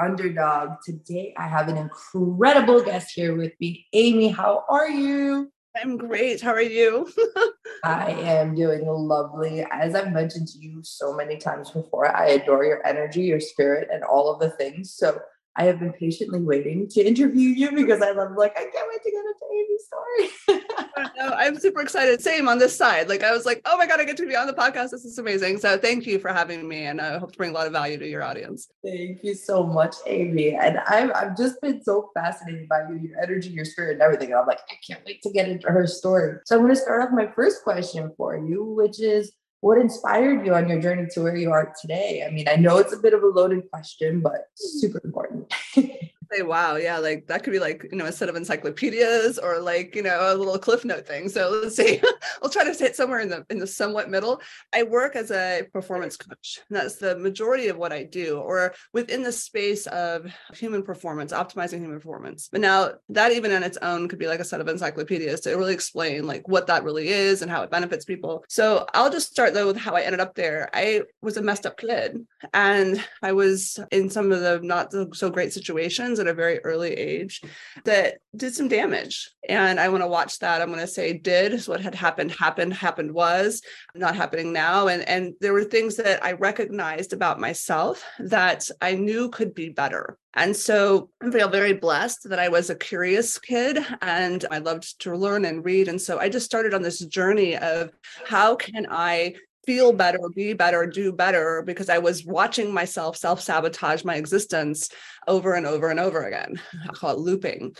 underdog. Today, I have an incredible guest here with me. Amy, how are you? I'm great. How are you? I am doing lovely. As I've mentioned to you so many times before, I adore your energy, your spirit, and all of the things. So I have been patiently waiting to interview you because I love like I can't wait to get into Amy's story. no, I'm super excited. Same on this side. Like I was like, oh my god, I get to be on the podcast. This is amazing. So thank you for having me, and I hope to bring a lot of value to your audience. Thank you so much, Amy. And I've I've just been so fascinated by you, your energy, your spirit, and everything. And I'm like, I can't wait to get into her story. So I'm going to start off my first question for you, which is what inspired you on your journey to where you are today? I mean, I know it's a bit of a loaded question, but super important. say wow yeah like that could be like you know a set of encyclopedias or like you know a little cliff note thing. So let's see. I'll try to sit somewhere in the in the somewhat middle. I work as a performance coach and that's the majority of what i do or within the space of human performance optimizing human performance. But now that even on its own could be like a set of encyclopedias to really explain like what that really is and how it benefits people. So i'll just start though with how i ended up there. I was a messed up kid and i was in some of the not so great situations at a very early age that did some damage. And I want to watch that. I'm going to say did so what had happened happened happened was not happening now. And and there were things that I recognized about myself that I knew could be better. And so I feel very blessed that I was a curious kid and I loved to learn and read. And so I just started on this journey of how can I feel better, be better, do better because I was watching myself self sabotage my existence over and over and over again. I call it looping.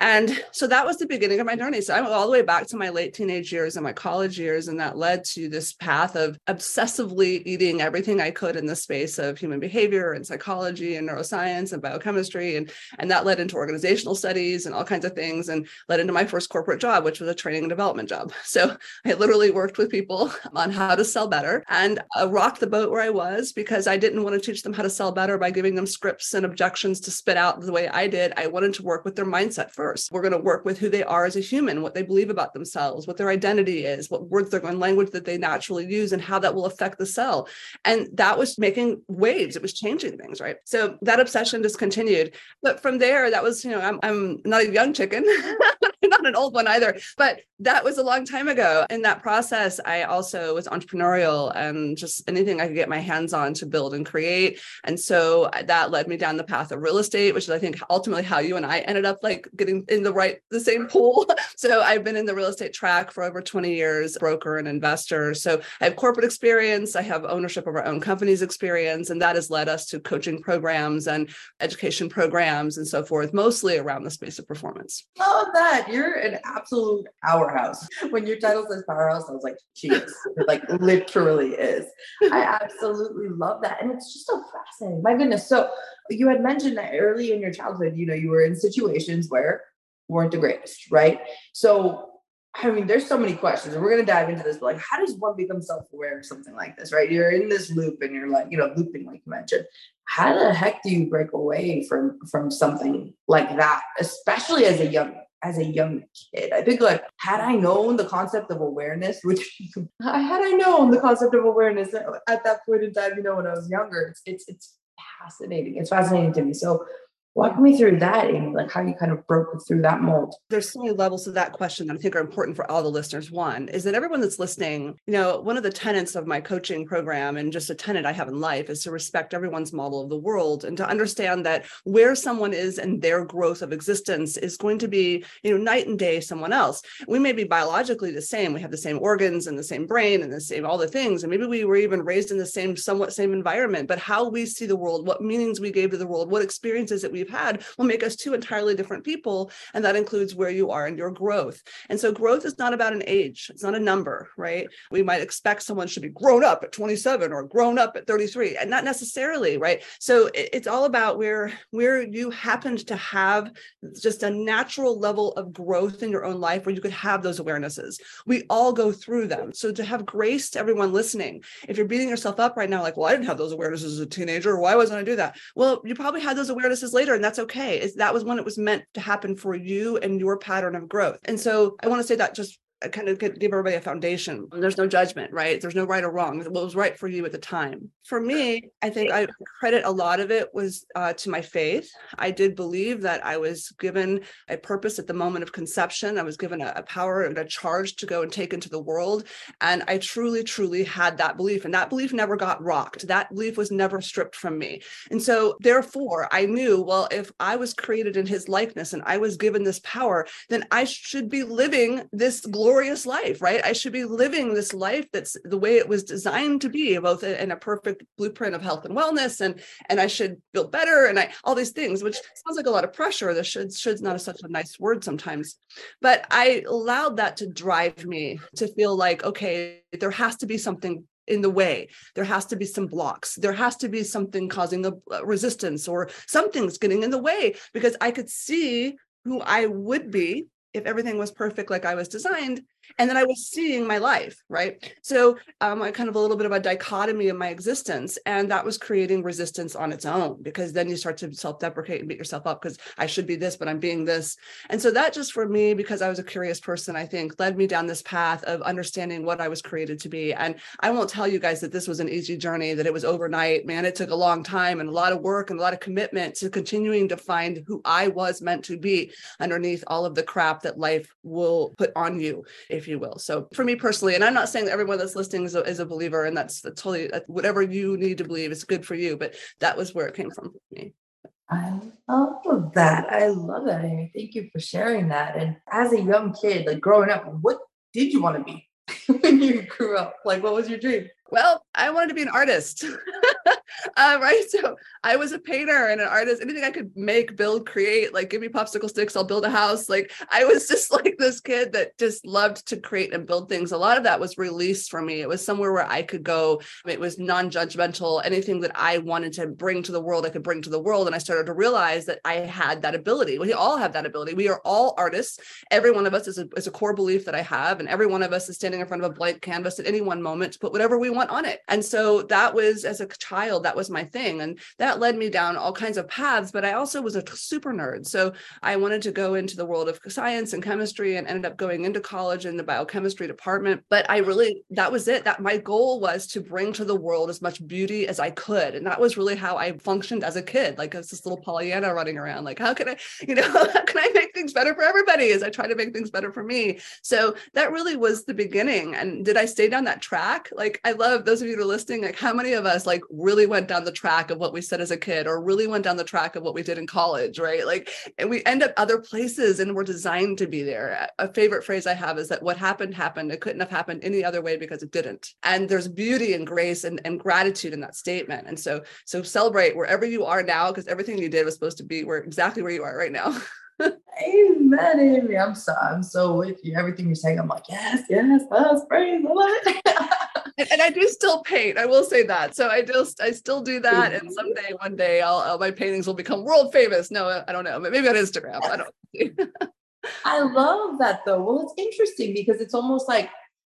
And so that was the beginning of my journey. So I went all the way back to my late teenage years and my college years. And that led to this path of obsessively eating everything I could in the space of human behavior and psychology and neuroscience and biochemistry. And, and that led into organizational studies and all kinds of things and led into my first corporate job, which was a training and development job. So I literally worked with people on how to sell better and uh, rocked the boat where I was because I didn't want to teach them how to sell better by giving them scripts and objections to spit out the way I did. I wanted to work with their mindset first We're going to work with who they are as a human, what they believe about themselves, what their identity is, what words they're going, language that they naturally use, and how that will affect the cell. And that was making waves. It was changing things, right? So that obsession just continued. But from there, that was, you know, I'm, I'm not a young chicken, not an old one either, but that was a long time ago. In that process, I also was entrepreneurial and just anything I could get my hands on to build and create. And so uh, that led me down the path of real estate, which is, I think, ultimately how you and I ended up like getting in the right the same pool so i've been in the real estate track for over 20 years broker and investor so i have corporate experience i have ownership of our own companies experience and that has led us to coaching programs and education programs and so forth mostly around the space of performance love that you're an absolute powerhouse when your title says powerhouse i was like she is like literally is i absolutely love that and it's just so fascinating my goodness so you had mentioned that early in your childhood you know you were in situations where weren't the greatest, right? So, I mean, there's so many questions, and we're gonna dive into this. But like, how does one become self-aware of something like this, right? You're in this loop, and you're like, you know, looping, like you mentioned. How the heck do you break away from from something like that, especially as a young as a young kid. I think like had I known the concept of awareness, which had I known the concept of awareness at that point in time, you know, when I was younger, it's it's it's fascinating. It's fascinating to me. So Walk me through that, Amy, like how you kind of broke through that mold. There's so many levels to that question that I think are important for all the listeners. One is that everyone that's listening, you know, one of the tenets of my coaching program and just a tenet I have in life is to respect everyone's model of the world and to understand that where someone is and their growth of existence is going to be, you know, night and day someone else. We may be biologically the same. We have the same organs and the same brain and the same all the things. And maybe we were even raised in the same, somewhat same environment, but how we see the world, what meanings we gave to the world, what experiences that we we've had will make us two entirely different people. And that includes where you are in your growth. And so growth is not about an age, it's not a number, right? We might expect someone should be grown up at 27 or grown up at 33, and not necessarily, right? So it's all about where where you happened to have just a natural level of growth in your own life where you could have those awarenesses. We all go through them. So to have grace to everyone listening, if you're beating yourself up right now, like, well, I didn't have those awarenesses as a teenager. Why wasn't I do that? Well, you probably had those awarenesses later, and that's okay. is that was when it was meant to happen for you and your pattern of growth. And so I want to say that just kind of give everybody a foundation. There's no judgment, right? There's no right or wrong. What was right for you at the time. For me, I think I credit a lot of it was uh, to my faith. I did believe that I was given a purpose at the moment of conception. I was given a, a power and a charge to go and take into the world. And I truly, truly had that belief. And that belief never got rocked. That belief was never stripped from me. And so, therefore, I knew, well, if I was created in his likeness and I was given this power, then I should be living this glory glorious life, right? I should be living this life that's the way it was designed to be, both in a perfect blueprint of health and wellness, and and I should feel better, and I all these things, which sounds like a lot of pressure. The should should's not a, such a nice word sometimes, but I allowed that to drive me to feel like, okay, there has to be something in the way. There has to be some blocks. There has to be something causing the uh, resistance or something's getting in the way because I could see who I would be if everything was perfect like I was designed, and then I was seeing my life, right? So um, I kind of a little bit of a dichotomy of my existence, and that was creating resistance on its own because then you start to self-deprecate and beat yourself up because I should be this, but I'm being this, and so that just for me, because I was a curious person, I think led me down this path of understanding what I was created to be. And I won't tell you guys that this was an easy journey, that it was overnight. Man, it took a long time and a lot of work and a lot of commitment to continuing to find who I was meant to be underneath all of the crap that life will put on you if you will. So for me personally, and I'm not saying that everyone that's listening is a, is a believer, and that's, that's totally uh, whatever you need to believe is good for you, but that was where it came from for me. I love that. I love that, Amy. Thank you for sharing that. And as a young kid, like growing up, what did you want to be when you grew up? Like, what was your dream? Well, I wanted to be an artist. uh, right. So I was a painter and an artist. Anything I could make, build, create, like give me popsicle sticks, I'll build a house. Like I was just like this kid that just loved to create and build things. A lot of that was released for me. It was somewhere where I could go. It was non-judgmental. Anything that I wanted to bring to the world, I could bring to the world. And I started to realize that I had that ability. We all have that ability. We are all artists. Every one of us is a, is a core belief that I have. And every one of us is standing in front of a blank canvas at any one moment to put whatever we want want on it. And so that was as a child, that was my thing. And that led me down all kinds of paths. But I also was a super nerd. So I wanted to go into the world of science and chemistry and ended up going into college in the biochemistry department. But I really, that was it. That my goal was to bring to the world as much beauty as I could. And that was really how I functioned as a kid, like as this little Pollyanna running around, like, how can I, you know, how can I make things better for everybody as I try to make things better for me? So that really was the beginning. And did I stay down that track? Like, I love those of you who are listening, like how many of us like really went down the track of what we said as a kid or really went down the track of what we did in college, right? Like, and we end up other places and we're designed to be there. A favorite phrase I have is that what happened happened. It couldn't have happened any other way because it didn't. And there's beauty and grace and, and gratitude in that statement. And so, so celebrate wherever you are now, because everything you did was supposed to be where exactly where you are right now. Amen, Amy. I'm so I'm so with you. Everything you're saying, I'm like, yes, yes, that's praise. It. and I do still paint. I will say that. So I just I still do that. And someday, one day, I'll, I'll my paintings will become world famous. No, uh, I don't know. Maybe on Instagram. I don't. I love that though. Well, it's interesting because it's almost like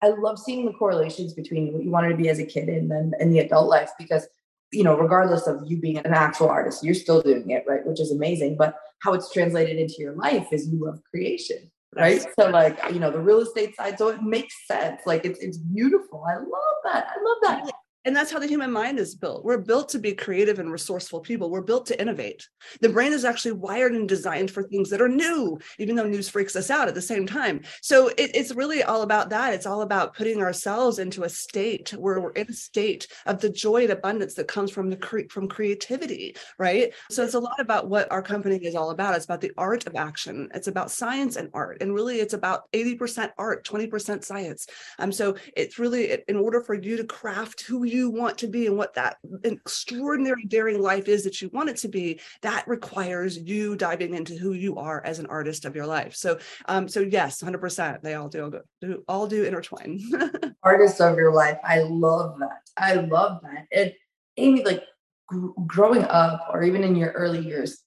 I love seeing the correlations between what you wanted to be as a kid and then in the adult life because you know, regardless of you being an actual artist, you're still doing it, right? Which is amazing. But how it's translated into your life is you love creation right? So like you know the real estate side so it makes sense. Like it's it's beautiful. I love that. I love that and that's how the human mind is built. We're built to be creative and resourceful people. We're built to innovate. The brain is actually wired and designed for things that are new, even though news freaks us out at the same time. So it, it's really all about that. It's all about putting ourselves into a state where we're in a state of the joy and abundance that comes from the cre- from creativity, right? So it's a lot about what our company is all about. It's about the art of action. It's about science and art, and really, it's about eighty percent art, twenty percent science. Um, so it's really in order for you to craft who you want to be and what that extraordinary daring life is that you want it to be that requires you diving into who you are as an artist of your life. So um so yes 100% they all do, all do intertwine. Artist of your life i love that i love that. And amy like gr- growing up or even in your early years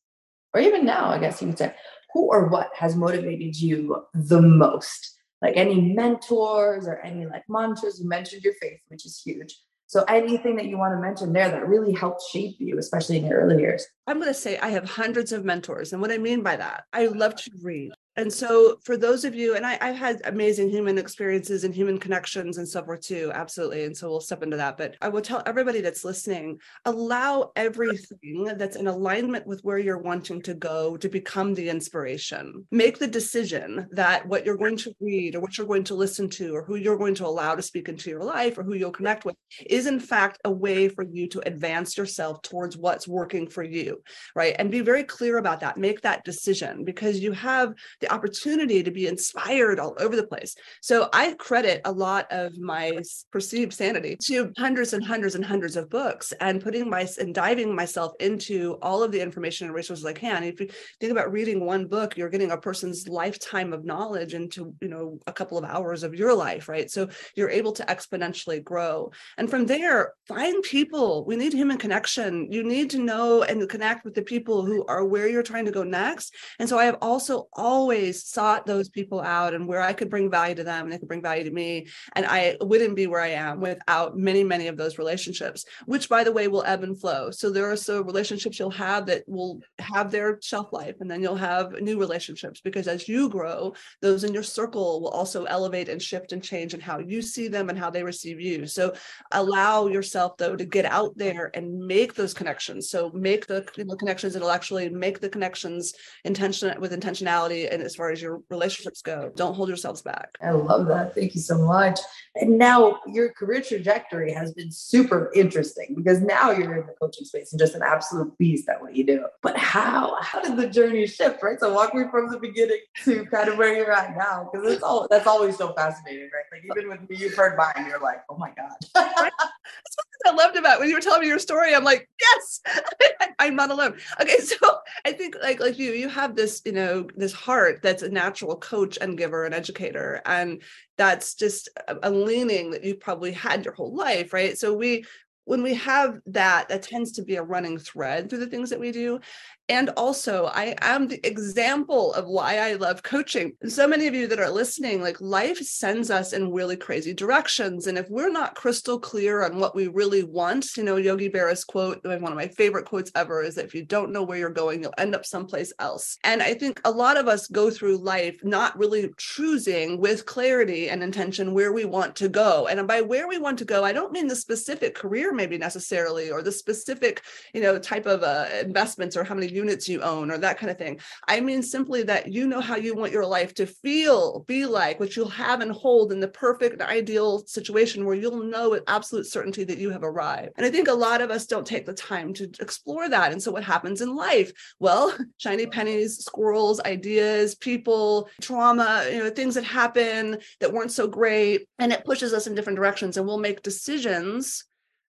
or even now i guess you could say who or what has motivated you the most? Like any mentors or any like mantras? You mentioned your faith which is huge so anything that you want to mention there that really helped shape you especially in your early years? I'm going to say i have hundreds of mentors and what i mean by that i love to read and so for those of you and I, have had amazing human experiences and human connections and so forth too absolutely. And so we'll step into that but i will tell everybody that's listening allow everything that's in alignment with where you're wanting to go to become the inspiration. Make the decision that what you're going to read or what you're going to listen to or who you're going to allow to speak into your life or who you'll connect with is in fact a way for you to advance yourself towards what's working for you right? And be very clear about that. Make that decision because you have the opportunity to be inspired all over the place. So I credit a lot of my perceived sanity to hundreds and hundreds and hundreds of books and putting my and diving myself into all of the information and resources I can. If you think about reading one book, you're getting a person's lifetime of knowledge into, you know, a couple of hours of your life, right? So you're able to exponentially grow. And from there, find people. We need human connection. You need to know and connect with the people who are where you're trying to go next. And so I have also always always sought those people out and where I could bring value to them and they could bring value to me. And I wouldn't be where I am without many, many of those relationships, which by the way will ebb and flow. So there are so relationships you'll have that will have their shelf life and then you'll have new relationships because as you grow, those in your circle will also elevate and shift and change in how you see them and how they receive you. So allow yourself though to get out there and make those connections. So make the connections intellectually, make the connections intention with intentionality and as far as your relationships go. Don't hold yourselves back. I love that. Thank you so much. And now your career trajectory has been super interesting because now you're in the coaching space and just an absolute beast at what you do. But how how did the journey shift, right? So walk me from the beginning to kind of where you're at now. Because it's all that's always so fascinating, right? Like even with me, you've heard mine, you're like, oh my God. that's what I loved about when you were telling me your story. I'm like, yes, I'm not alone. Okay, so I think like like you, you have this, you know, this heart that's a natural coach and giver and educator, and that's just a leaning that you've probably had your whole life, right? So we when we have that, that tends to be a running thread through the things that we do. And also, I am the example of why I love coaching. And so many of you that are listening, like life sends us in really crazy directions. And if we're not crystal clear on what we really want, you know, Yogi Berra's quote, one of my favorite quotes ever is that if you don't know where you're going, you'll end up someplace else. And I think a lot of us go through life not really choosing with clarity and intention where we want to go. And by where we want to go, I don't mean the specific career, maybe necessarily, or the specific, you know, type of uh, investments or how many units you own or that kind of thing. I mean simply that you know how you want your life to feel, be like, what you'll have and hold in the perfect ideal situation where you'll know with absolute certainty that you have arrived. And I think a lot of us don't take the time to explore that. And so what happens in life? Well, shiny pennies, squirrels, ideas, people, trauma, you know, things that happen that weren't so great. And it pushes us in different directions. And we'll make decisions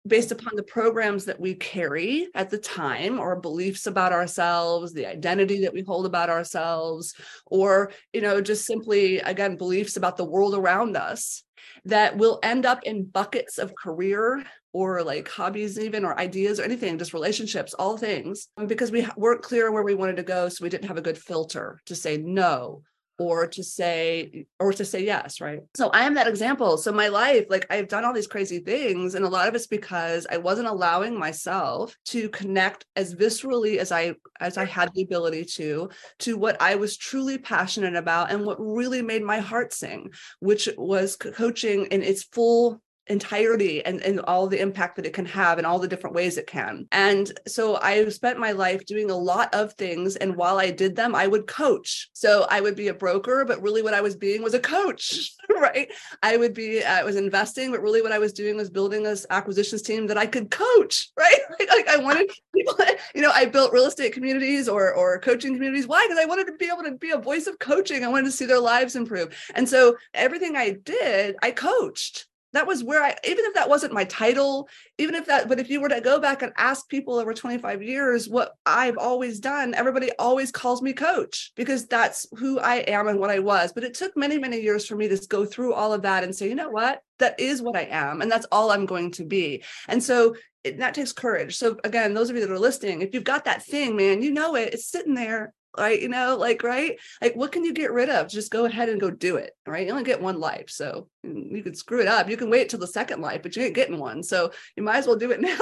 based upon the programs that we carry at the time or beliefs about ourselves the identity that we hold about ourselves or you know just simply again beliefs about the world around us that will end up in buckets of career or like hobbies even or ideas or anything just relationships all things because we weren't clear where we wanted to go so we didn't have a good filter to say no or to say or to say yes right? So i am that example. So my life like i've done all these crazy things and a lot of it's because i wasn't allowing myself to connect as viscerally as i as i had the ability to to what i was truly passionate about and what really made my heart sing which was coaching in its full entirety and, and all the impact that it can have and all the different ways it can. And so I spent my life doing a lot of things. And while I did them, I would coach. So I would be a broker, but really what I was being was a coach, right? I would be, uh, I was investing, but really what I was doing was building this acquisitions team that I could coach, right? Like, like I wanted people, you know, I built real estate communities or, or coaching communities. Why? Because I wanted to be able to be a voice of coaching. I wanted to see their lives improve. And so everything I did, I coached that was where I, even if that wasn't my title, even if that, but if you were to go back and ask people over 25 years what I've always done, everybody always calls me coach because that's who I am and what I was. But it took many, many years for me to go through all of that and say, you know what? That is what I am. And that's all I'm going to be. And so it, that takes courage. So again, those of you that are listening, if you've got that thing, man, you know it, it's sitting there right you know like right? Like what can you get rid of? Just go ahead and go do it right? You only get one life so mm, you could screw it up. You can wait till the second life but you ain't getting one so you might as well do it now.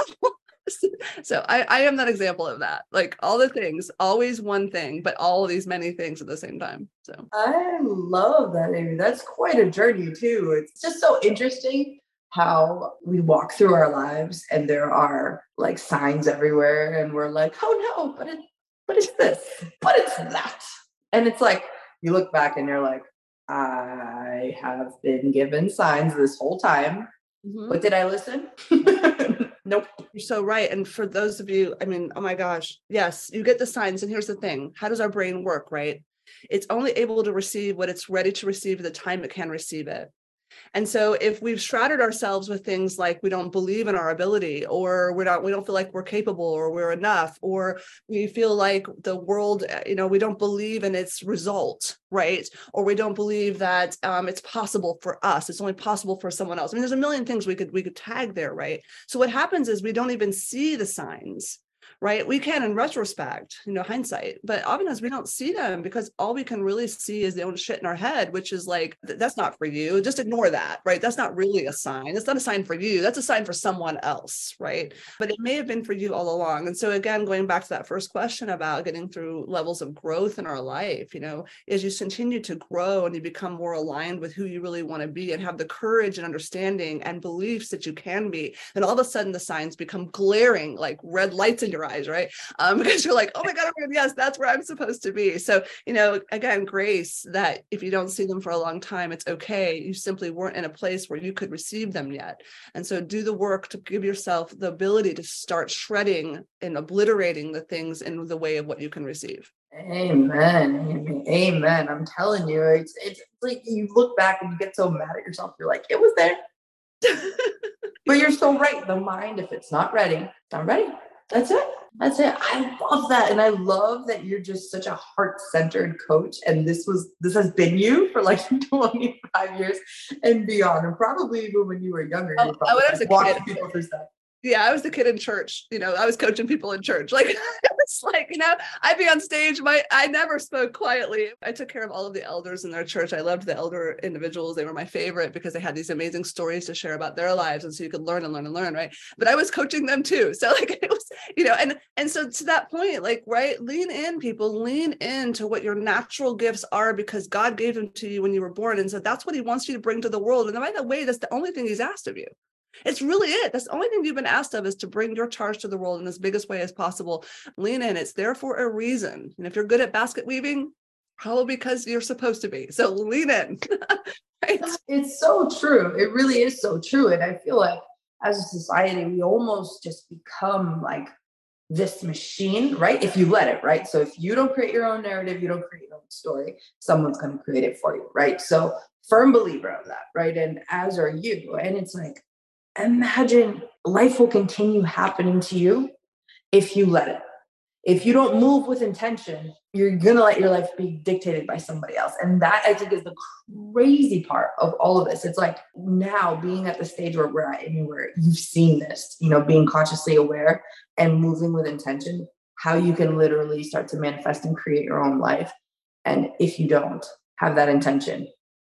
So I, I am that example of that. Like all the things always one thing but all these many things at the same time so. I love that amy. That's quite a journey too. It's just so interesting how we walk through our lives and there are like signs everywhere and we're like oh no but it what is this? What is that? And it's like, you look back and you're like, I have been given signs this whole time. Mm-hmm. But did I listen? nope. You're so right. And for those of you, I mean, oh my gosh, yes, you get the signs. And here's the thing how does our brain work, right? It's only able to receive what it's ready to receive at the time it can receive it. And so if we've shrouded ourselves with things like we don't believe in our ability or we're not we don't feel like we're capable or we're enough or we feel like the world eh, you know we don't believe in its result right? Or we don't believe that um, it's possible for us it's only possible for someone else. I mean there's a million things we could we could tag there right? So what happens is we don't even see the signs right? We can in retrospect, you know, hindsight, but oftentimes we don't see them because all we can really see is the own shit in our head, which is like, that's not for you. Just ignore that, right? That's not really a sign. It's not a sign for you. That's a sign for someone else, right? But it may have been for you all along. And so, again, going back to that first question about getting through levels of growth in our life, you know, as you continue to grow and you become more aligned with who you really want to be and have the courage and understanding and beliefs that you can be, then all of a sudden the signs become glaring like red lights in your eyes, right? Um, because you're like, oh my God, yes, that's where I'm supposed to be. So, you know, again, grace that if you don't see them for a long time, it's okay. You simply weren't in a place where you could receive them yet. And so do the work to give yourself the ability to start shredding and obliterating the things in the way of what you can receive. Amen. Amen. I'm telling you, it's it's like you look back and you get so mad at yourself. You're like, it was there. but you're so right. The mind, if it's not ready, it's not ready. That's it. That's it. I love that. And I love that you're just such a heart-centered coach. And this was this has been you for like 25 years and beyond. And probably even when you were younger, oh, you probably I was a kid. people through stuff yeah, I was the kid in church. You know, I was coaching people in church. Like like, you know, I'd be on stage. My I never spoke quietly. I took care of all of the elders in their church. I loved the elder individuals. They were my favorite because they had these amazing stories to share about their lives. And so you could learn and learn and learn, right? But I was coaching them too. So like it was, you know, and and so to that point, like, right, lean in, people, lean into what your natural gifts are because God gave them to you when you were born. And so that's what he wants you to bring to the world. And by the way, that's the only thing he's asked of you. It's really it. That's the only thing you've been asked of is to bring your charge to the world in as biggest way as possible. Lean in. It's there for a reason. And if you're good at basket weaving, probably because you're supposed to be. So lean in. right? It's so true. It really is so true. And I feel like as a society, we almost just become like this machine, right? If you let it, right? So if you don't create your own narrative, you don't create your own story, someone's going to create it for you, right? So firm believer of that, right? And as are you. And it's like, imagine life will continue happening to you if you let it. If you don't move with intention, you're gonna let your life be dictated by somebody else. And that I think is the crazy part of all of this. It's like now being at the stage where we're at anywhere, you've seen this, you know, being consciously aware and moving with intention, how you can literally start to manifest and create your own life. And if you don't have that intention,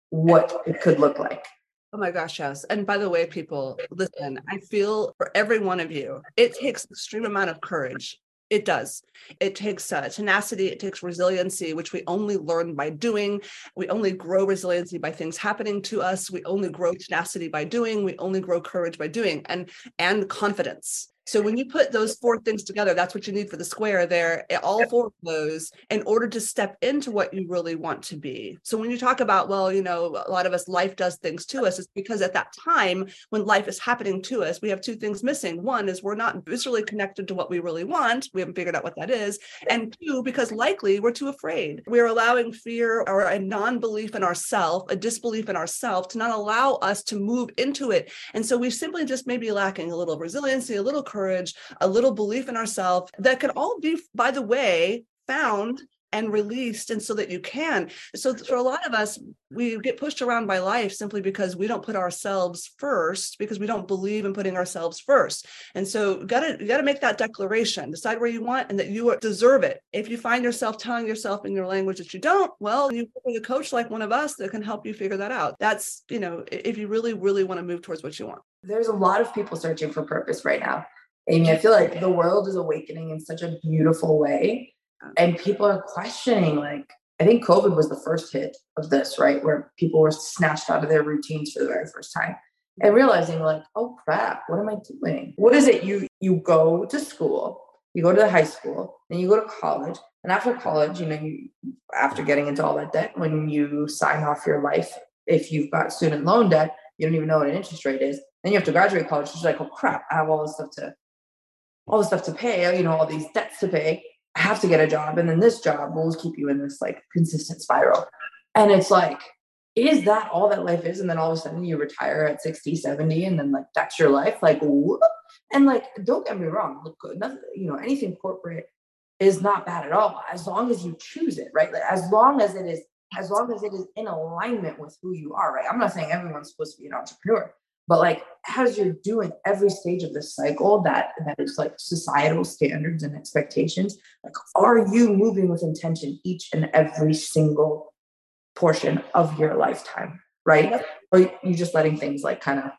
what it could look like. Oh my gosh, yes. And by the way, people, listen, I feel for every one of you, it takes extreme amount of courage. It does. It takes uh, tenacity. It takes resiliency, which we only learn by doing. We only grow resiliency by things happening to us. We only grow tenacity by doing. We only grow courage by doing, and and confidence. So when you put those four things together, that's what you need for the square there, eh, all four of those in order to step into what you really want to be. So when you talk about, well, you know, a lot of us, life does things to us, it's because at that time when life is happening to us, we have two things missing. One is we're not viscerally connected to what we really want. We haven't figured out what that is. And two, because likely we're too afraid. We're allowing fear or a non-belief in ourself, a disbelief in ourself to not allow us to move into it. And so we simply just may be lacking a little resiliency, a little courage, a little belief in ourselves that can all be, by the way, found and released and so that you can. So for a lot of us we get pushed around by life simply because we don't put ourselves first because we don't believe in putting ourselves first. And so you got to got to make that declaration. Decide where you want and that you deserve it. If you find yourself telling yourself in your language that you don't well you with a coach like one of us that can help you figure that out. That's you know if you really really want to move towards what you want. There's a lot of people searching for purpose right now Amy, I feel like the world is awakening in such a beautiful way oh. and people are questioning like i think covid was the first hit of this right? Where people were snatched out of their routines for the very first time and realizing like oh crap what am i doing? What is it you you go to school you go to the high school then you go to college and after college you know you after getting into all that debt when you sign off your life if you've got student loan debt you don't even know what an interest rate is then you have to graduate college it's like oh crap i have all this stuff to all the stuff to pay you know all these debts to pay I have to get a job. And then this job will keep you in this like consistent spiral. And it's like, is that all that life is? And then all of a sudden you retire at 60, 70, and then like that's your life. Like, whoop. and like, don't get me wrong, look good. Nothing, you know, anything corporate is not bad at all, as long as you choose it, right? Like, as long as it is, as long as it is in alignment with who you are, right? I'm not saying everyone's supposed to be an entrepreneur, but like as you're doing every stage of the cycle that that is like societal standards and expectations like are you moving with intention each and every single portion of your lifetime right? Or you just letting things like kind of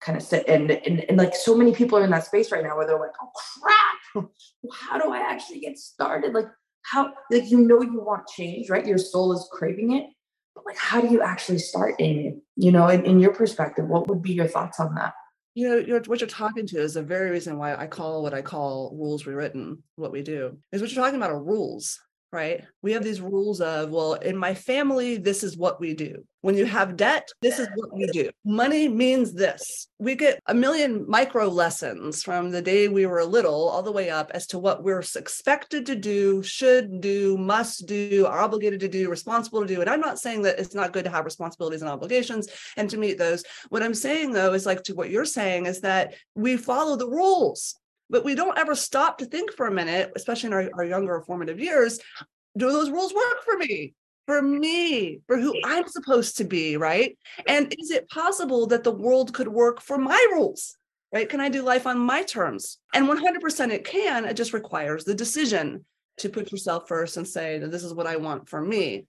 kind of sit and, and and like so many people are in that space right now where they're like oh crap! How do i actually get started? Like how like you know you want change right? Your soul is craving it but like how do you actually start amy? You know in, in your perspective what would be your thoughts on that? You know you're, what you're talking to is the very reason why i call what i call rules rewritten what we do is what you're talking about are rules right? We have these rules of, well, in my family, this is what we do. When you have debt, this is what we do. Money means this. We get a million micro lessons from the day we were little all the way up as to what we're expected to do, should do, must do, obligated to do, responsible to do. And I'm not saying that it's not good to have responsibilities and obligations and to meet those. What I'm saying though is like to what you're saying is that we follow the rules but we don't ever stop to think for a minute, especially in our, our younger formative years, do those rules work for me? For me, for who I'm supposed to be, right? And is it possible that the world could work for my rules? Right? Can I do life on my terms? And 100% it can. It just requires the decision to put yourself first and say that this is what I want for me.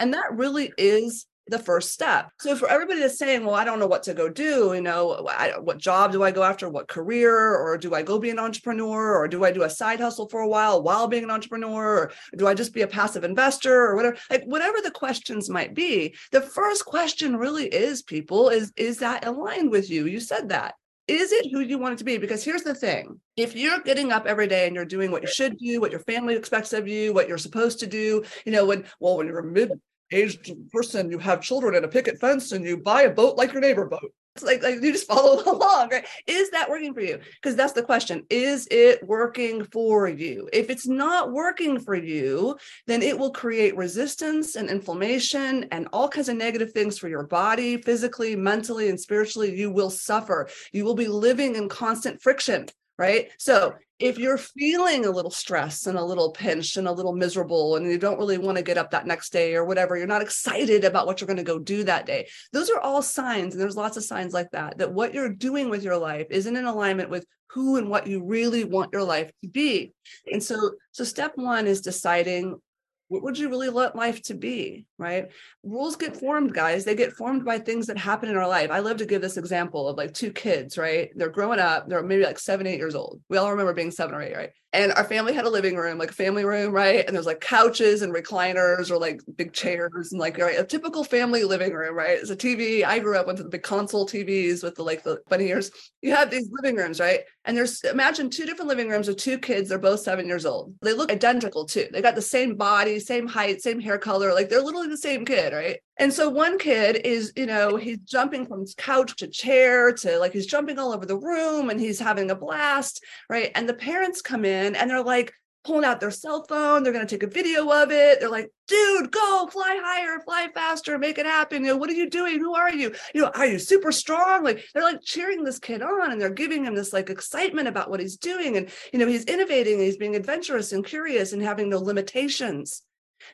And that really is the first step. So for everybody that's saying, well, I don't know what to go do, you know, I, what job do I go after? What career? Or do I go be an entrepreneur? Or do I do a side hustle for a while while being an entrepreneur? Or do I just be a passive investor or whatever? Like whatever the questions might be, the first question really is people is, is that aligned with you? You said that. Is it who you want it to be? Because here's the thing if you're getting up every day and you're doing what you should do, what your family expects of you, what you're supposed to do, you know, when, well, when you're mid aged person, you have children and a picket fence, and you buy a boat like your neighbor boat. It's like, like you just follow along, right? Is that working for you? Because that's the question. Is it working for you? If it's not working for you, then it will create resistance and inflammation and all kinds of negative things for your body, physically, mentally, and spiritually. You will suffer. You will be living in constant friction right? So if you're feeling a little stressed and a little pinched and a little miserable and you don't really want to get up that next day or whatever, you're not excited about what you're going to go do that day. Those are all signs, and there's lots of signs like that, that what you're doing with your life isn't in alignment with who and what you really want your life to be. And so, so step one is deciding what would you really want life to be right? Rules get formed guys. They get formed by things that happen in our life. I love to give this example of like two kids right? They're growing up they're maybe like seven eight years old. We all remember being seven or eight right? And our family had a living room like family room right? And there's like couches and recliners or like big chairs and like right a typical family living room right? It's a tv i grew up with the big console tvs with the like the bunny ears. You have these living rooms right And there's imagine two different living rooms with two kids. They're both seven years old. They look identical too. They got the same body, same height, same hair color. Like they're literally the same kid, right? And so one kid is, you know, he's jumping from couch to chair to like he's jumping all over the room and he's having a blast, right? And the parents come in and they're like, pulling out their cell phone. They're going to take a video of it. They're like, dude, go fly higher, fly faster, make it happen. You know, what are you doing? Who are you? You know, are you super strong? Like they're like cheering this kid on and they're giving him this like excitement about what he's doing. And, you know, he's innovating and he's being adventurous and curious and having no limitations.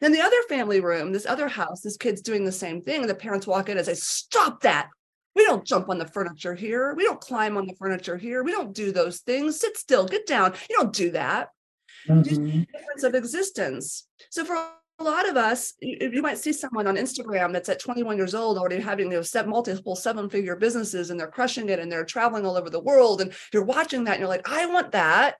In the other family room, this other house, this kid's doing the same thing. And the parents walk in and say, stop that. We don't jump on the furniture here. We don't climb on the furniture here. We don't do those things. Sit still, get down. You don't do that mm-hmm. difference of existence. So for a lot of us, you, you, might see someone on Instagram that's at 21 years old already having you know, set multiple seven figure businesses and they're crushing it and they're traveling all over the world. And you're watching that and you're like, I want that.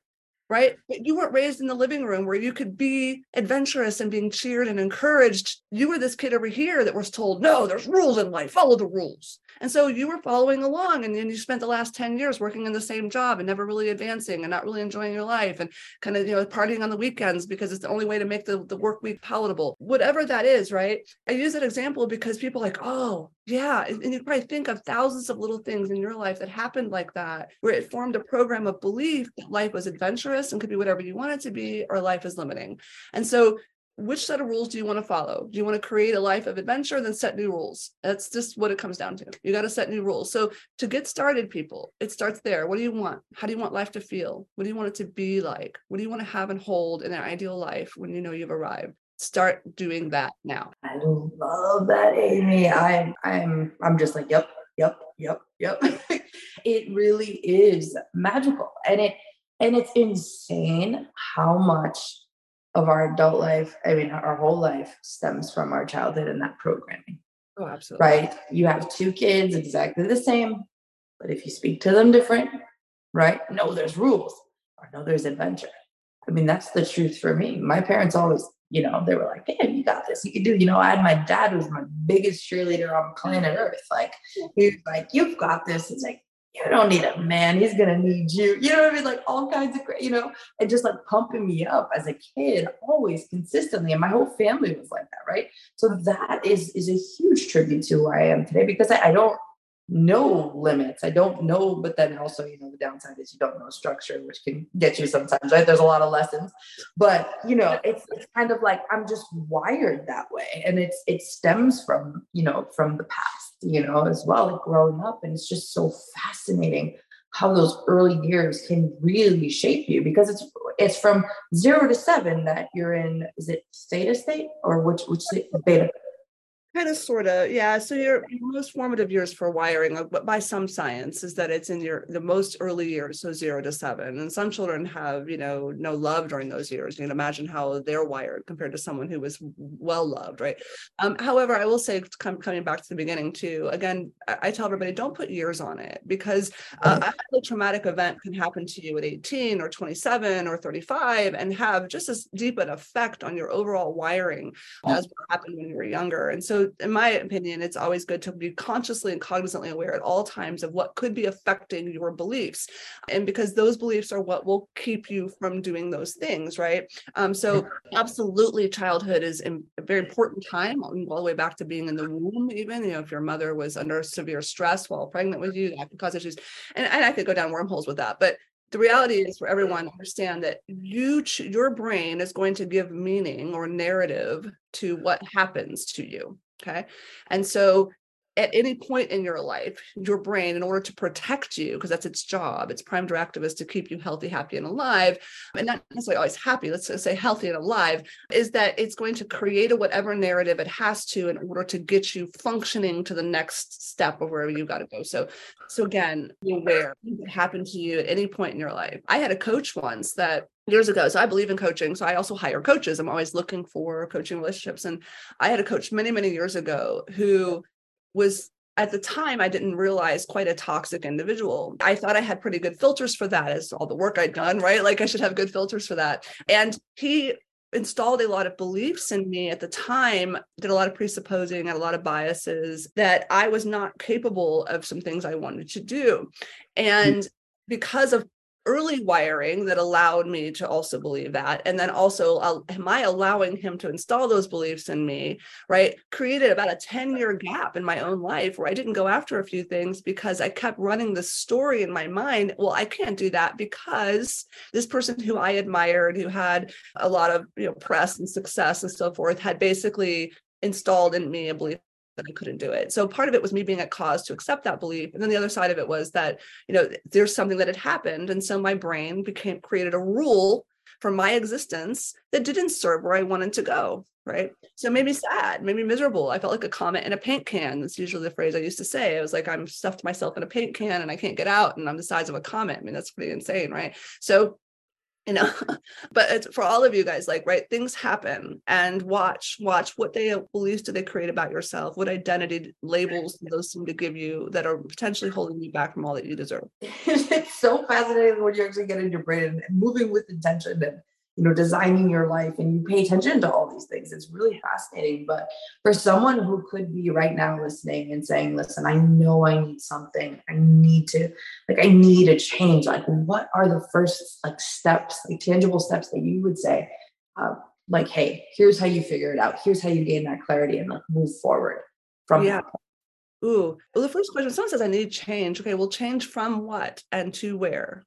Right. But you weren't raised in the living room where you could be adventurous and being cheered and encouraged. You were this kid over here that was told, no, there's rules in life, follow the rules. And so you were following along and then you spent the last 10 years working in the same job and never really advancing and not really enjoying your life and kind of, you know, partying on the weekends because it's the only way to make the, the work week palatable. Whatever that is, right? I use that example because people like, oh, yeah. And you probably think of thousands of little things in your life that happened like that, where it formed a program of belief that life was adventurous and could be whatever you want it to be, or life is limiting. And so which set of rules do you want to follow? Do you want to create a life of adventure? Then set new rules. That's just what it comes down to. You got to set new rules. So to get started, people, it starts there. What do you want? How do you want life to feel? What do you want it to be like? What do you want to have and hold in an ideal life when you know you've arrived? Start doing that now. I love that, Amy. I'm I'm I'm just like, yep, yep, yep, yep. it really is magical. And it and it's insane how much of our adult life, I mean, our whole life stems from our childhood and that programming. Oh, absolutely. Right. You have two kids exactly the same, but if you speak to them different, right? No, there's rules or no, there's adventure. I mean, that's the truth for me. My parents always, you know, they were like, "Damn, you got this. You can do." You know, I had my dad who was my biggest cheerleader on planet Earth. Like, he was like, "You've got this." It's like, you don't need a man. He's gonna need you. You know what I mean? Like all kinds of, great, you know, and just like pumping me up as a kid, always consistently. And my whole family was like that, right? So that is is a huge tribute to who I am today because I, I don't know limits. I don't know, but then also, you know, the downside is you don't know structure, which can get you sometimes, right? There's a lot of lessons, but you know, it's, it's kind of like I'm just wired that way. And it's it stems from, you know, from the past, you know, as well, like growing up. And it's just so fascinating how those early years can really shape you because it's it's from zero to seven that you're in is it theta state or which which beta Kind of, sort of, yeah. So your, most formative years for wiring, but by some science, is that it's in your the most early years, so zero to seven. And some children have, you know, no love during those years. You can imagine how they're wired compared to someone who was well loved, right? Um, however, I will say, come, coming back to the beginning too. Again, I, I tell everybody don't put years on it because uh, a traumatic event can happen to you at 18 or 27 or 35 and have just as deep an effect on your overall wiring as what happened when you were younger. And so in my opinion, it's always good to be consciously and cognizantly aware at all times of what could be affecting your beliefs. And because those beliefs are what will keep you from doing those things, right? Um, so absolutely childhood is a very important time, all the way back to being in the womb, even, you know, if your mother was under severe stress while pregnant with you, that could cause issues. And, and I could go down wormholes with that. But the reality is for everyone to understand that you your brain is going to give meaning or narrative to what happens to you Okay. And so at any point in your life, your brain, in order to protect you, because that's its job, its prime directive is to keep you healthy, happy, and alive, and not necessarily always happy, let's say healthy and alive, is that it's going to create a whatever narrative it has to in order to get you functioning to the next step of wherever you've got to go. So, so again, be aware what happened to you at any point in your life. I had a coach once that years ago. So I believe in coaching. So I also hire coaches. I'm always looking for coaching relationships. And I had a coach many, many years ago who was at the time I didn't realize quite a toxic individual. I thought I had pretty good filters for that as all the work I'd done, right? Like I should have good filters for that. And he installed a lot of beliefs in me at the time, did a lot of presupposing, had a lot of biases that I was not capable of some things I wanted to do. And because of early wiring that allowed me to also believe that and then also uh, I allowing him to install those beliefs in me right? Created about a 10 year gap in my own life where i didn't go after a few things because i kept running the story in my mind well i can't do that because this person who i admired who had a lot of you know press and success and so forth had basically installed in me a belief that I couldn't do it. So part of it was me being at cause to accept that belief. And then the other side of it was that, you know, there's something that had happened. And so my brain became created a rule for my existence that didn't serve where I wanted to go. Right. So it made me sad, made me miserable. I felt like a comet in a paint can. That's usually the phrase I used to say. It was like I'm stuffed myself in a paint can and I can't get out and I'm the size of a comet. I mean, that's pretty insane, right? So you know but it's for all of you guys like right things happen and watch watch what they uh, beliefs do they create about yourself what identity labels those seem to give you that are potentially holding you back from all that you deserve. It's so fascinating when you actually get in your brain and moving with intention and you know designing your life and you pay attention to all these things. It's really fascinating. But for someone who could be right now listening and saying listen i know i need something. I need to like i need a change like what are the first like steps like tangible steps that you would say uh, like hey here's how you figure it out. Here's how you gain that clarity and like move forward from yeah. Ooh, well, the first question someone says, I need to change. Okay, well, change from what and to where?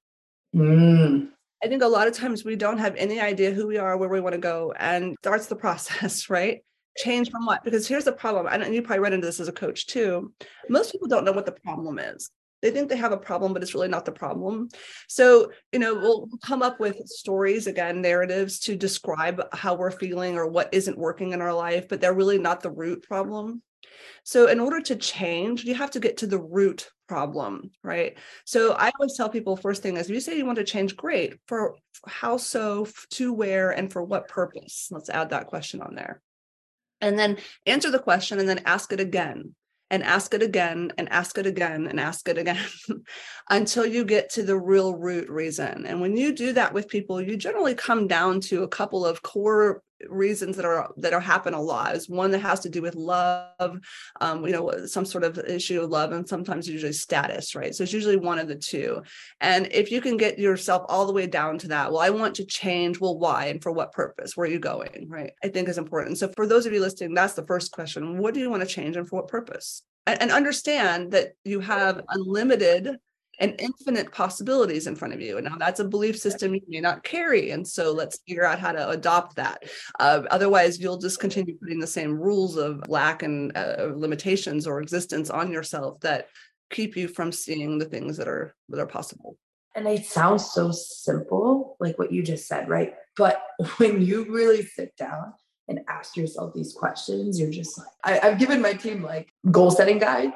Mm. I think a lot of times we don't have any idea who we are, where we want to go, and starts the process, right? Change from what? Because here's the problem, and you probably run into this as a coach too. Most people don't know what the problem is. They think they have a problem, but it's really not the problem. So, you know, we'll come up with stories, again, narratives to describe how we're feeling or what isn't working in our life, but they're really not the root problem. So, in order to change, you have to get to the root problem, right? So, I always tell people first thing is if you say you want to change, great. For how so, to where, and for what purpose? Let's add that question on there. And then answer the question and then ask it again and ask it again and ask it again and ask it again until you get to the real root reason. And when you do that with people, you generally come down to a couple of core reasons that are that are happen a lot is one that has to do with love um you know some sort of issue of love and sometimes usually status right? So it's usually one of the two. And if you can get yourself all the way down to that well i want to change well why and for what purpose? Where are you going right? I think is important. So for those of you listening that's the first question. What do you want to change and for what purpose? And, and understand that you have unlimited and infinite possibilities in front of you. And now that's a belief system you may not carry. And so let's figure out how to adopt that. Uh, otherwise, you'll just continue putting the same rules of lack and uh, limitations or existence on yourself that keep you from seeing the things that are that are possible. And it sounds so simple, like what you just said, right? But when you really sit down and ask yourself these questions, you're just like, I, I've given my team like goal setting guides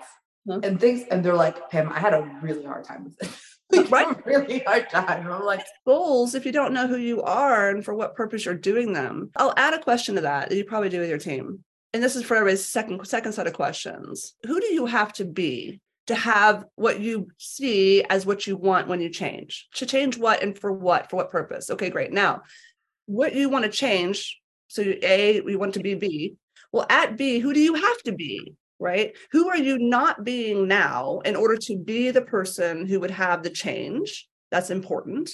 huh? and things, and they're like, Pam, I had a really hard time with this like, right. really hard time. I'm like goals, if you don't know who you are and for what purpose you're doing them. I'll add a question to that that you probably do with your team. And this is for everybody's second second set of questions. Who do you have to be to have what you see as what you want when you change? To change what and for what? For what purpose? Okay, great. Now, what you want to change. So A, we want to be B. Well, at B, who do you have to be? Right? Who are you not being now in order to be the person who would have the change? That's important.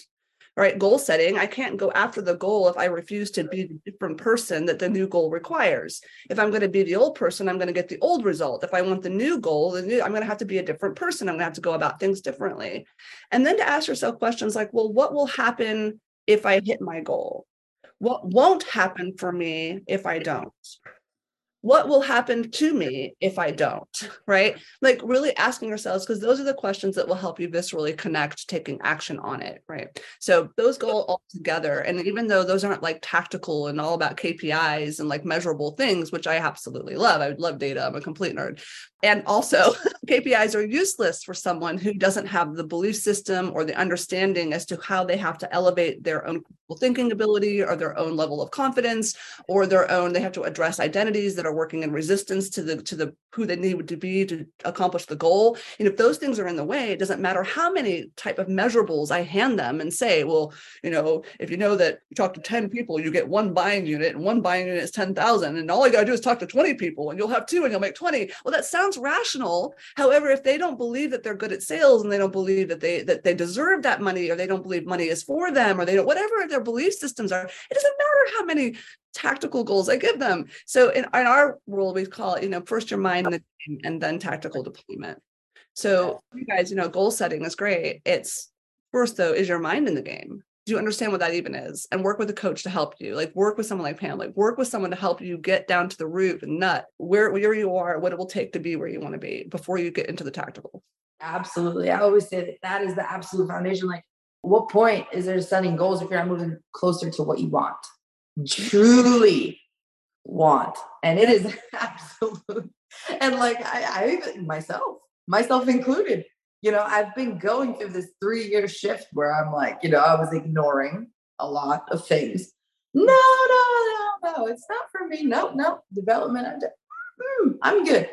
Right. Goal setting. I can't go after the goal if I refuse to be the different person that the new goal requires. If I'm going to be the old person, I'm going to get the old result. If I want the new goal, the new, I'm going to have to be a different person. I'm going to have to go about things differently. And then to ask yourself questions like, well, what will happen if I hit my goal? What won't happen for me if I don't? What will happen to me if I don't? Right? Like really asking ourselves, because those are the questions that will help you viscerally connect taking action on it. Right. So those go all together. And even though those aren't like tactical and all about KPIs and like measurable things, which I absolutely love, I love data. I'm a complete nerd. And also, KPIs are useless for someone who doesn't have the belief system or the understanding as to how they have to elevate their own thinking ability or their own level of confidence or their own, they have to address identities that are working in resistance to the to the who they need to be to accomplish the goal. And if those things are in the way it doesn't matter how many type of measurables i hand them and say well you know if you know that you talk to 10 people you get one buying unit and one buying unit is 10,000 and all you got to do is talk to 20 people and you'll have two and you'll make 20 well that sounds rational. However if they don't believe that they're good at sales and they don't believe that they that they deserve that money or they don't believe money is for them or they don't whatever their belief systems are it doesn't matter how many tactical goals I give them. So in, in our world, we call it, you know, first your mind and, and then tactical deployment. So you guys, you know, goal setting is great. It's first though, is your mind in the game? Do you understand what that even is? And work with a coach to help you. Like work with someone like Pam. Like work with someone to help you get down to the root and nut where where you are, what it will take to be where you want to be before you get into the tactical. Absolutely. I always say that that is the absolute foundation. Like, what point is there setting goals if you're not moving closer to what you want? Truly want. And it is absolute. And like I, I myself, myself included, you know, I've been going through this three year shift where I'm like, you know, I was ignoring a lot of things. No, no, no, no, it's not for me. No, no, development. I'm, mm, I'm good.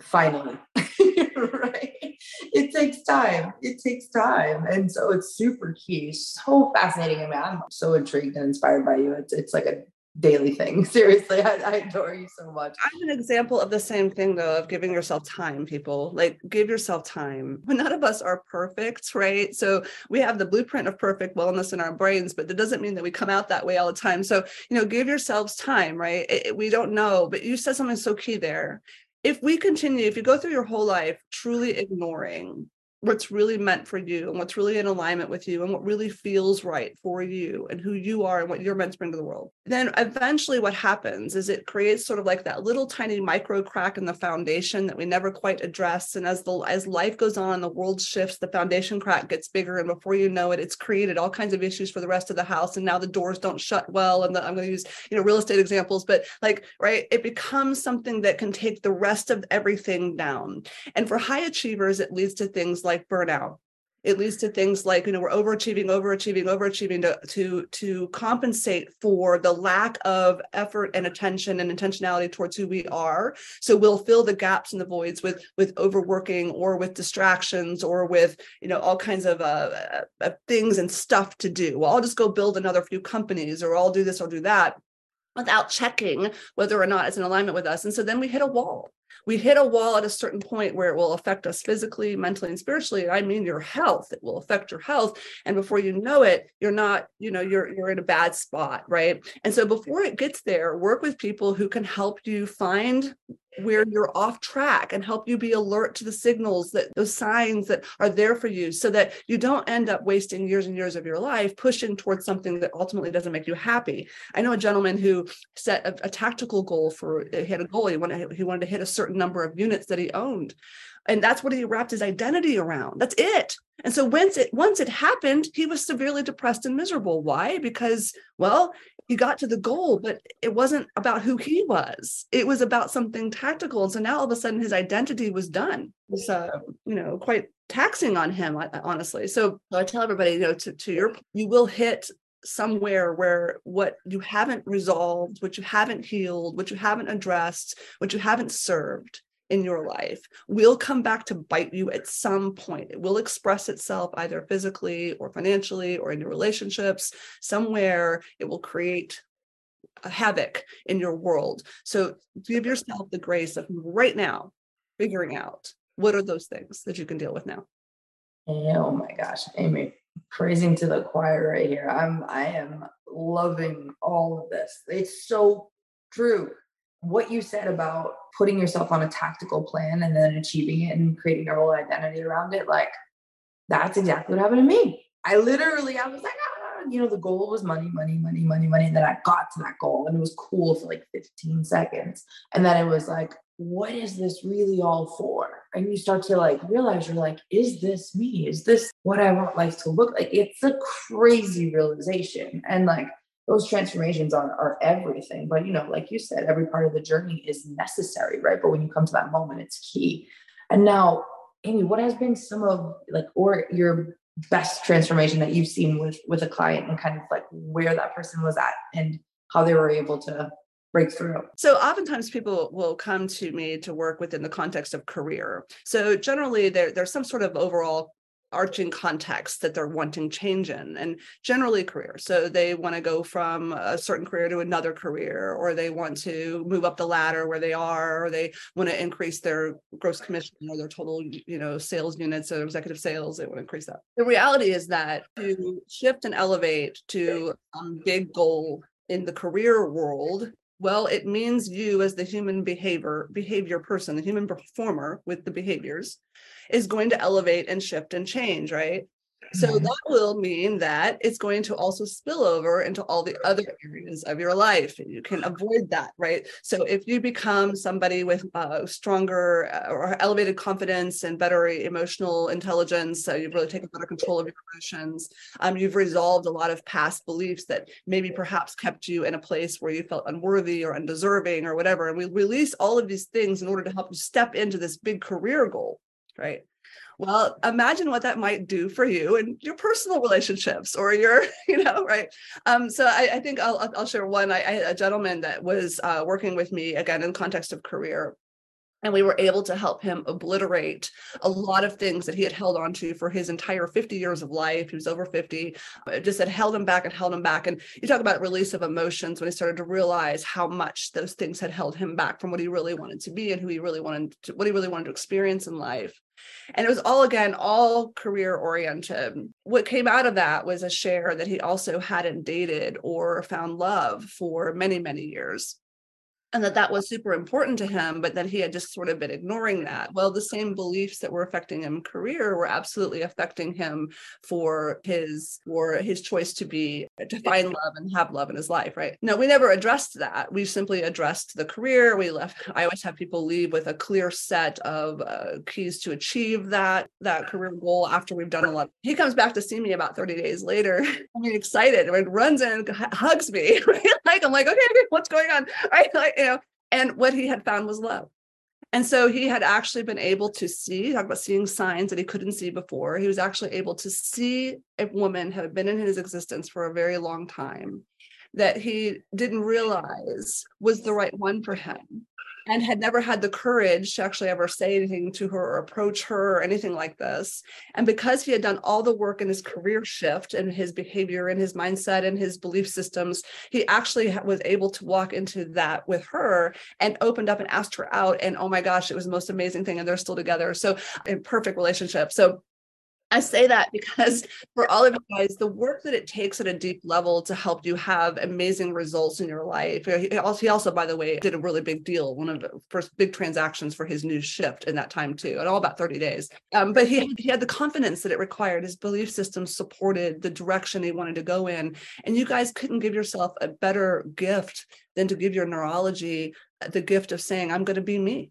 Finally, right? It takes time. It takes time. And so it's super key. So fascinating. I mean, I'm so intrigued and inspired by you. It's it's like a daily thing. Seriously, I, I, adore you so much. I'm an example of the same thing though, of giving yourself time, people. Like give yourself time. None of us are perfect, right? So we have the blueprint of perfect wellness in our brains, but that doesn't mean that we come out that way all the time. So, you know, give yourselves time, right? It, it, we don't know, but you said something so key there if we continue, if you go through your whole life truly ignoring what's really meant for you and what's really in alignment with you and what really feels right for you and who you are and what you're meant to bring to the world. Then eventually what happens is it creates sort of like that little tiny micro crack in the foundation that we never quite address. And as the as life goes on, and the world shifts, the foundation crack gets bigger. And before you know it, it's created all kinds of issues for the rest of the house. And now the doors don't shut well. And the, I'm going to use, you know, real estate examples, but like, right, it becomes something that can take the rest of everything down. And for high achievers, it leads to things like burnout it leads to things like you know we're overachieving overachieving overachieving to to to compensate for the lack of effort and attention and intentionality towards who we are. So we'll fill the gaps and the voids with with overworking or with distractions or with you know all kinds of uh, uh things and stuff to do. Well i'll just go build another few companies or i'll do this i'll do that without checking whether or not it's in alignment with us and so then we hit a wall we hit a wall at a certain point where it will affect us physically, mentally, and spiritually. I mean your health. It will affect your health. And before you know it, you're not, you know, you're you're in a bad spot, right? And so before it gets there, work with people who can help you find where you're off track and help you be alert to the signals that those signs that are there for you so that you don't end up wasting years and years of your life pushing towards something that ultimately doesn't make you happy. I know a gentleman who set a, a tactical goal for he had a goal he wanted he wanted to hit a certain number of units that he owned and that's what he wrapped his identity around. That's it. And so once it once it happened he was severely depressed and miserable. Why? Because well he got to the goal but it wasn't about who he was. It was about something tactical. And so now all of a sudden his identity was done. It was uh, you know quite taxing on him honestly. So i tell everybody you know to, to your you will hit somewhere where what you haven't resolved what you haven't healed what you haven't addressed what you haven't served in your life will come back to bite you at some point. It will express itself either physically or financially or in your relationships. Somewhere it will create a havoc in your world. So give yourself the grace of right now figuring out what are those things that you can deal with now. Oh my gosh, Amy, praising to the choir right here. I'm I am loving all of this. It's so true what you said about putting yourself on a tactical plan and then achieving it and creating your whole identity around it, like that's exactly what happened to me. I literally, I was like, ah, you know, the goal was money, money, money, money, money. And then I got to that goal and it was cool for like 15 seconds. And then it was like, what is this really all for? And you start to like realize you're like, is this me? Is this what I want life to look like? It's a crazy realization. And like those transformations are, are everything. But, you know, like you said, every part of the journey is necessary, right? But when you come to that moment, it's key. And now, Amy, what has been some of like, or your best transformation that you've seen with with a client and kind of like where that person was at and how they were able to break through? So oftentimes people will come to me to work within the context of career. So generally there, there's some sort of overall arching context that they're wanting change in and generally career. So they want to go from a certain career to another career or they want to move up the ladder where they are or they want to increase their gross commission or their total you know sales units or executive sales they want to increase that. The reality is that to shift and elevate to a big goal in the career world well, it means you as the human behavior behavior person, the human performer with the behaviors is going to elevate and shift and change, right? So mm-hmm. that will mean that it's going to also spill over into all the other areas of your life. You can avoid that, right? So if you become somebody with uh, stronger uh, or elevated confidence and better emotional intelligence, so you've really taken better control of your emotions. Um, you've resolved a lot of past beliefs that maybe perhaps kept you in a place where you felt unworthy or undeserving or whatever. And we release all of these things in order to help you step into this big career goal, right? well imagine what that might do for you and your personal relationships or your you know right um, so I, I, think I'll, I'll share one a gentleman that was uh, working with me again in context of career and we were able to help him obliterate a lot of things that he had held on to for his entire 50 years of life. He was over 50, it just had held him back and held him back. And you talk about release of emotions when he started to realize how much those things had held him back from what he really wanted to be and who he really wanted to, what he really wanted to experience in life. And it was all again, all career oriented. What came out of that was a share that he also hadn't dated or found love for many, many years and that that was super important to him but that he had just sort of been ignoring that. Well the same beliefs that were affecting him career were absolutely affecting him for his for his choice to be to find love and have love in his life right? No we never addressed that. We simply addressed the career. We left i always have people leave with a clear set of uh, keys to achieve that that career goal after we've done a lot. He comes back to see me about 30 days later. I mean excited. Like runs in hugs me right? Like i'm like okay, okay what's going on? Right like you know, and what he had found was love. And so he had actually been able to see, talk about seeing signs that he couldn't see before. He was actually able to see a woman had been in his existence for a very long time that he didn't realize was the right one for him and had never had the courage to actually ever say anything to her or approach her or anything like this. And because he had done all the work in his career shift and his behavior and his mindset and his belief systems, he actually was able to walk into that with her and opened up and asked her out. And oh my gosh, it was the most amazing thing. And they're still together. So, a perfect relationship. So, I say that because for all of you guys, the work that it takes at a deep level to help you have amazing results in your life. He also, he also, by the way, did a really big deal, one of the first big transactions for his new shift in that time too, and all about 30 days. Um, but he, he had the confidence that it required. His belief system supported the direction he wanted to go in. And you guys couldn't give yourself a better gift than to give your neurology the gift of saying, I'm going to be me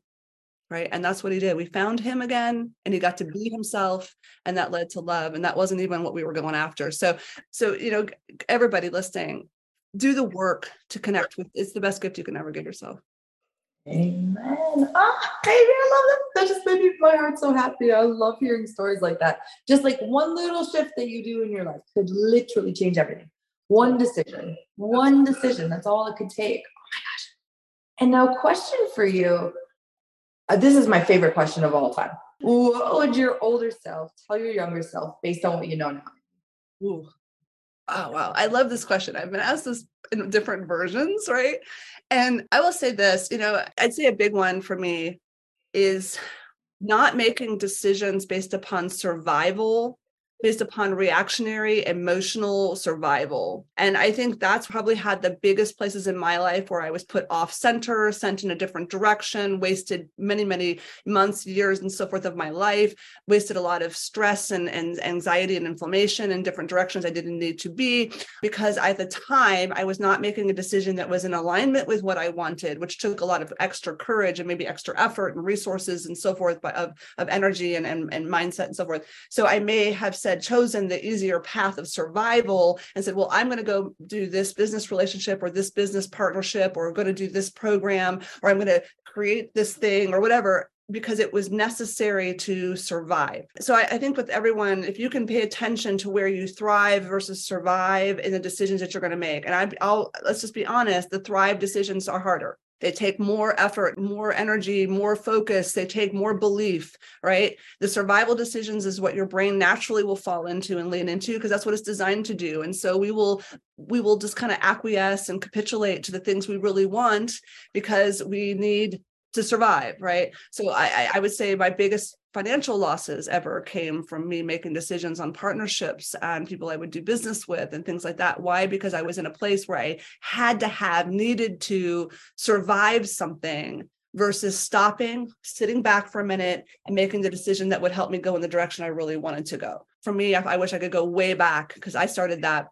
right? And that's what he did. We found him again and he got to be himself and that led to love and that wasn't even what we were going after. So so you know everybody listening do the work to connect with it's the best gift you can ever give yourself. Amen. Ah baby i love that that just made my heart so happy. I love hearing stories like that. Just like one little shift that you do in your life could literally change everything. One decision one decision that's all it could take. Oh my gosh. And now question for you uh, this is my favorite question of all time. What would your older self tell your younger self based on what you know now? Ooh. Oh, wow. I love this question. I've been asked this in different versions, right? And I will say this, you know, I'd say a big one for me is not making decisions based upon survival based upon reactionary emotional survival. And I think that's probably had the biggest places in my life where I was put off center, sent in a different direction, wasted many, many months, years, and so forth of my life, wasted a lot of stress and, and anxiety and inflammation in different directions I didn't need to be because at the time I was not making a decision that was in alignment with what I wanted, which took a lot of extra courage and maybe extra effort and resources and so forth of, of energy and, and, and mindset and so forth. So I may have said chosen the easier path of survival and said, well, I'm going to go do this business relationship or this business partnership or going to do this program or I'm going to create this thing or whatever because it was necessary to survive. So I, I, think with everyone, if you can pay attention to where you thrive versus survive in the decisions that you're going to make, and I, I'll let's just be honest, the thrive decisions are harder. They take more effort, more energy, more focus. They take more belief, right? The survival decisions is what your brain naturally will fall into and lean into because that's what it's designed to do. And so we will we will just kind of acquiesce and capitulate to the things we really want because we need to survive, right? So I, I would say my biggest financial losses ever came from me making decisions on partnerships and people I would do business with and things like that. Why? Because I was in a place where I had to have, needed to survive something versus stopping, sitting back for a minute and making the decision that would help me go in the direction I really wanted to go. For me, I, wish I could go way back because I started that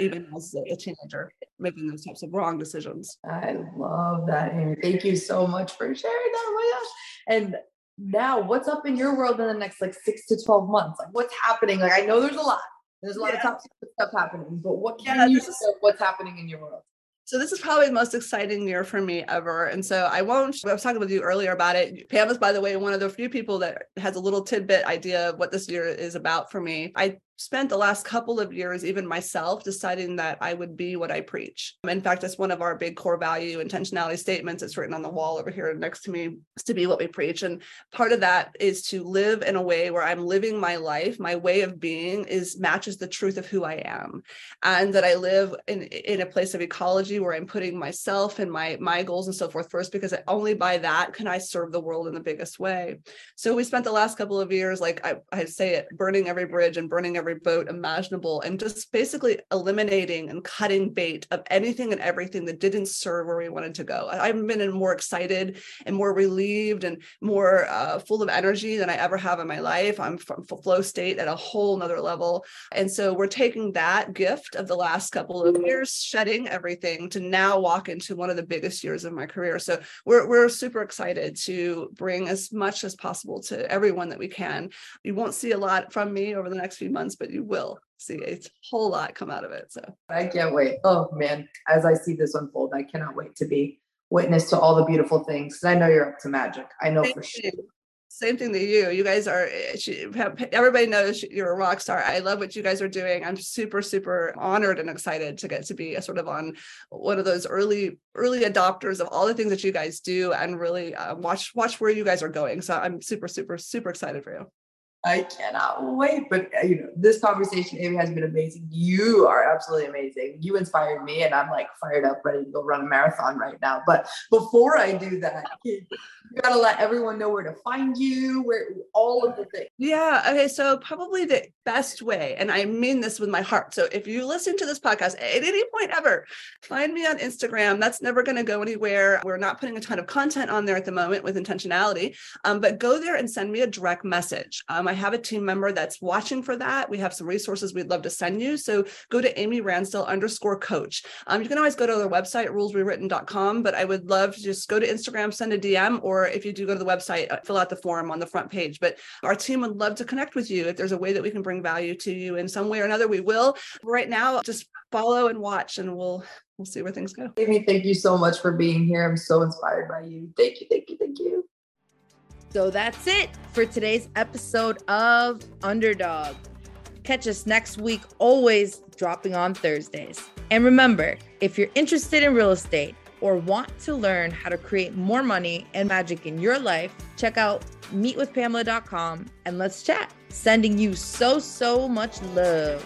even as a teenager, making those types of wrong decisions. I love that, Amy. Thank you so much for sharing that. My gosh. And now what's up in your world in the next like six to 12 months? Like what's happening? Like I know there's a lot. There's a lot yeah. of top stuff happening, but what can yeah, you say what's happening in your world? So this is probably the most exciting year for me ever. And so I won't, I was talking with you earlier about it. Pam is, by the way, one of the few people that has a little tidbit idea of what this year is about for me. I spent the last couple of years, even myself, deciding that I would be what I preach. In fact, it's one of our big core value intentionality statements. It's written on the wall over here next to me, to be what we preach. And part of that is to live in a way where I'm living my life, my way of being is matches the truth of who I am. And that I live in, in a place of ecology where I'm putting myself and my my goals and so forth first, because only by that can I serve the world in the biggest way. So we spent the last couple of years, like I, I say it, burning every bridge and burning every every boat imaginable and just basically eliminating and cutting bait of anything and everything that didn't serve where we wanted to go. I've been more excited and more relieved and more uh, full of energy than I ever have in my life. I'm from flow state at a whole nother level. And so we're taking that gift of the last couple of years, shedding everything to now walk into one of the biggest years of my career. So we're, we're super excited to bring as much as possible to everyone that we can. You won't see a lot from me over the next few months, but you will see a whole lot come out of it. So I can't wait. Oh man, as I see this unfold, I cannot wait to be witness to all the beautiful things. I know you're up to magic. I know Thank for you. sure. Same thing to you. You guys are, eh, everybody knows you're a rock star. I love what you guys are doing. I'm super, super honored and excited to get to be a sort of on one of those early, early adopters of all the things that you guys do and really uh, watch, watch where you guys are going. So I'm super, super, super excited for you. I cannot wait. But uh, you know, this conversation, Amy, has been amazing. You are absolutely amazing. You inspired me, and I'm like fired up, ready to go run a marathon right now. But before I do that, you gotta let everyone know where to find you, where all of the things. Yeah. Okay. So probably the best way, and I mean this with my heart. So if you listen to this podcast at any point ever, find me on Instagram. That's never going to go anywhere. We're not putting a ton of content on there at the moment with intentionality, um, but go there and send me a direct message. Um, I have a team member that's watching for that. We have some resources we'd love to send you. So go to Amy Ransdell underscore coach. Um, you can always go to their website, rulesrewritten.com, but I would love to just go to Instagram, send a DM, or if you do go to the website, uh, fill out the form on the front page. But our team would love to connect with you. If there's a way that we can bring value to you in some way or another, we will. Right now, just follow and watch and we'll we'll see where things go. Amy, thank you so much for being here. I'm so inspired by you. Thank you, thank you, thank you. So that's it for today's episode of Underdog. Catch us next week, always dropping on Thursdays. And remember, if you're interested in real estate or want to learn how to create more money and magic in your life, check out meetwithpamela.com and let's chat. Sending you so, so much love.